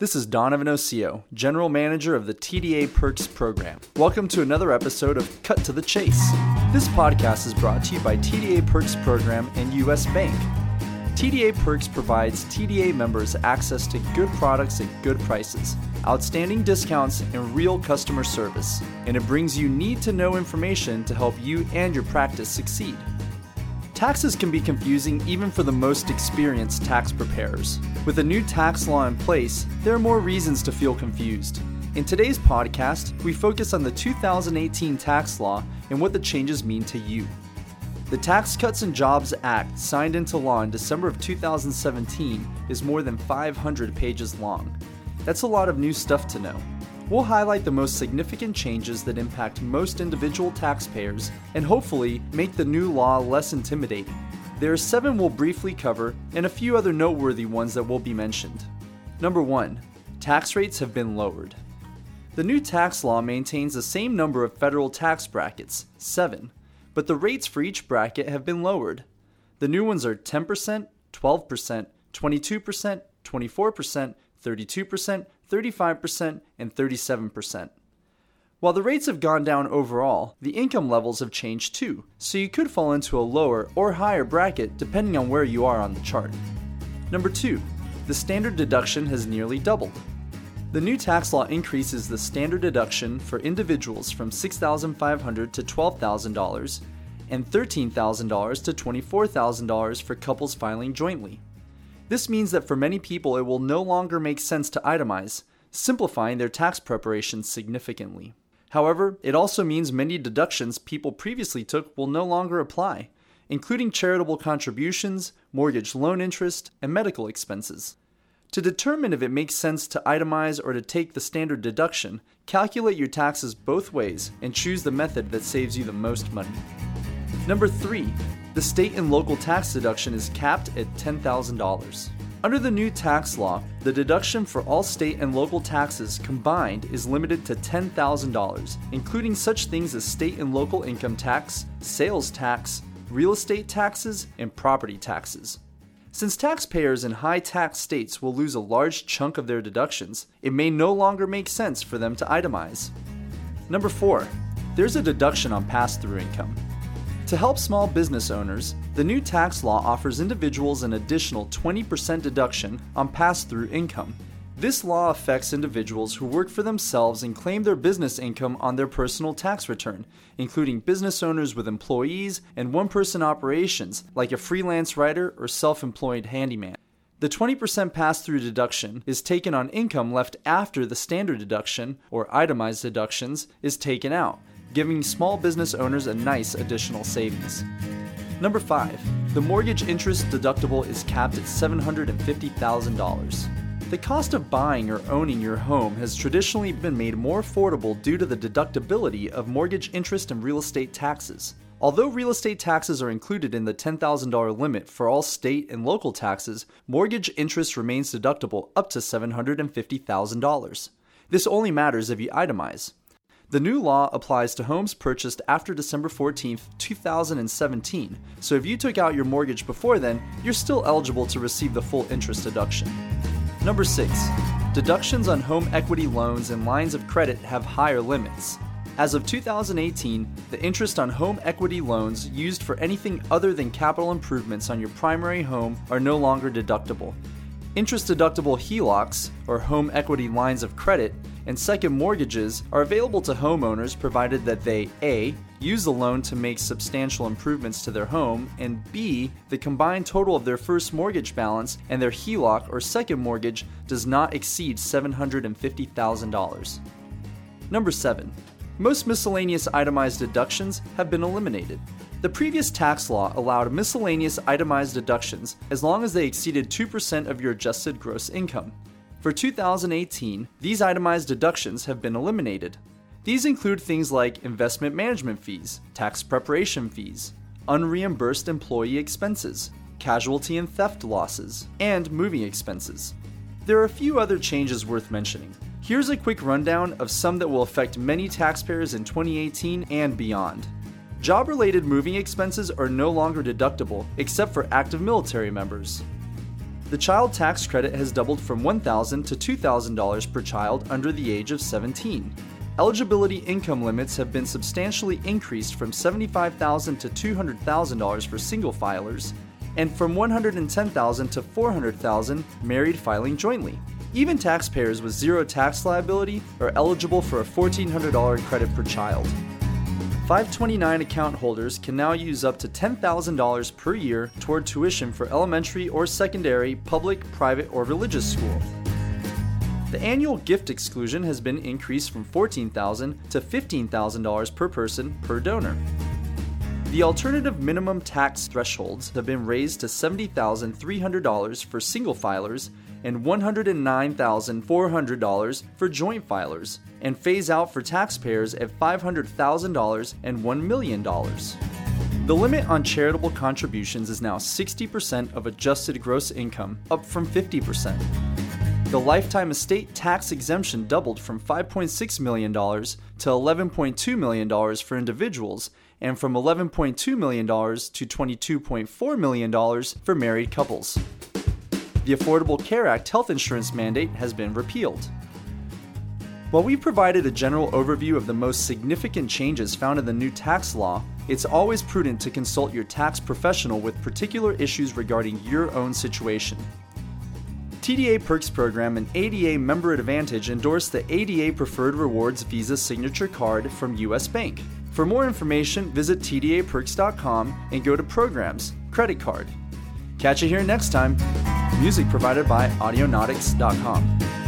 This is Donovan Osio, General Manager of the TDA Perks program. Welcome to another episode of Cut to the Chase. This podcast is brought to you by TDA Perks program and US Bank. TDA Perks provides TDA members access to good products at good prices, outstanding discounts, and real customer service. And it brings you need to know information to help you and your practice succeed. Taxes can be confusing even for the most experienced tax preparers. With a new tax law in place, there are more reasons to feel confused. In today's podcast, we focus on the 2018 tax law and what the changes mean to you. The Tax Cuts and Jobs Act, signed into law in December of 2017, is more than 500 pages long. That's a lot of new stuff to know. We'll highlight the most significant changes that impact most individual taxpayers and hopefully make the new law less intimidating. There are seven we'll briefly cover and a few other noteworthy ones that will be mentioned. Number 1. Tax rates have been lowered. The new tax law maintains the same number of federal tax brackets, 7, but the rates for each bracket have been lowered. The new ones are 10%, 12%, 22%, 24%, 32%, 35%, and 37%. While the rates have gone down overall, the income levels have changed too, so you could fall into a lower or higher bracket depending on where you are on the chart. Number 2. The standard deduction has nearly doubled. The new tax law increases the standard deduction for individuals from $6,500 to $12,000 and $13,000 to $24,000 for couples filing jointly. This means that for many people, it will no longer make sense to itemize, simplifying their tax preparation significantly. However, it also means many deductions people previously took will no longer apply, including charitable contributions, mortgage loan interest, and medical expenses. To determine if it makes sense to itemize or to take the standard deduction, calculate your taxes both ways and choose the method that saves you the most money. Number 3. The state and local tax deduction is capped at $10,000. Under the new tax law, the deduction for all state and local taxes combined is limited to $10,000, including such things as state and local income tax, sales tax, real estate taxes, and property taxes. Since taxpayers in high tax states will lose a large chunk of their deductions, it may no longer make sense for them to itemize. Number 4. There's a deduction on pass through income. To help small business owners, the new tax law offers individuals an additional 20% deduction on pass through income. This law affects individuals who work for themselves and claim their business income on their personal tax return, including business owners with employees and one person operations like a freelance writer or self employed handyman. The 20% pass through deduction is taken on income left after the standard deduction, or itemized deductions, is taken out giving small business owners a nice additional savings. Number 5. The mortgage interest deductible is capped at $750,000. The cost of buying or owning your home has traditionally been made more affordable due to the deductibility of mortgage interest and real estate taxes. Although real estate taxes are included in the $10,000 limit for all state and local taxes, mortgage interest remains deductible up to $750,000. This only matters if you itemize. The new law applies to homes purchased after December 14, 2017, so if you took out your mortgage before then, you're still eligible to receive the full interest deduction. Number 6. Deductions on home equity loans and lines of credit have higher limits. As of 2018, the interest on home equity loans used for anything other than capital improvements on your primary home are no longer deductible. Interest deductible HELOCs, or home equity lines of credit, and second mortgages are available to homeowners provided that they A. use the loan to make substantial improvements to their home, and B. the combined total of their first mortgage balance and their HELOC or second mortgage does not exceed $750,000. Number 7. Most miscellaneous itemized deductions have been eliminated. The previous tax law allowed miscellaneous itemized deductions as long as they exceeded 2% of your adjusted gross income. For 2018, these itemized deductions have been eliminated. These include things like investment management fees, tax preparation fees, unreimbursed employee expenses, casualty and theft losses, and moving expenses. There are a few other changes worth mentioning. Here's a quick rundown of some that will affect many taxpayers in 2018 and beyond. Job related moving expenses are no longer deductible except for active military members. The child tax credit has doubled from $1,000 to $2,000 per child under the age of 17. Eligibility income limits have been substantially increased from $75,000 to $200,000 for single filers and from $110,000 to $400,000 married filing jointly. Even taxpayers with zero tax liability are eligible for a $1,400 credit per child. 529 account holders can now use up to $10,000 per year toward tuition for elementary or secondary, public, private, or religious school. The annual gift exclusion has been increased from $14,000 to $15,000 per person per donor. The alternative minimum tax thresholds have been raised to $70,300 for single filers and $109,400 for joint filers, and phase out for taxpayers at $500,000 and $1 million. The limit on charitable contributions is now 60% of adjusted gross income, up from 50%. The lifetime estate tax exemption doubled from $5.6 million to $11.2 million for individuals and from $11.2 million to $22.4 million for married couples. The Affordable Care Act health insurance mandate has been repealed. While we've provided a general overview of the most significant changes found in the new tax law, it's always prudent to consult your tax professional with particular issues regarding your own situation. TDA Perks Program and ADA Member Advantage endorse the ADA Preferred Rewards Visa Signature Card from US Bank. For more information, visit TDAPerks.com and go to Programs, Credit Card. Catch you here next time. Music provided by Audionautix.com.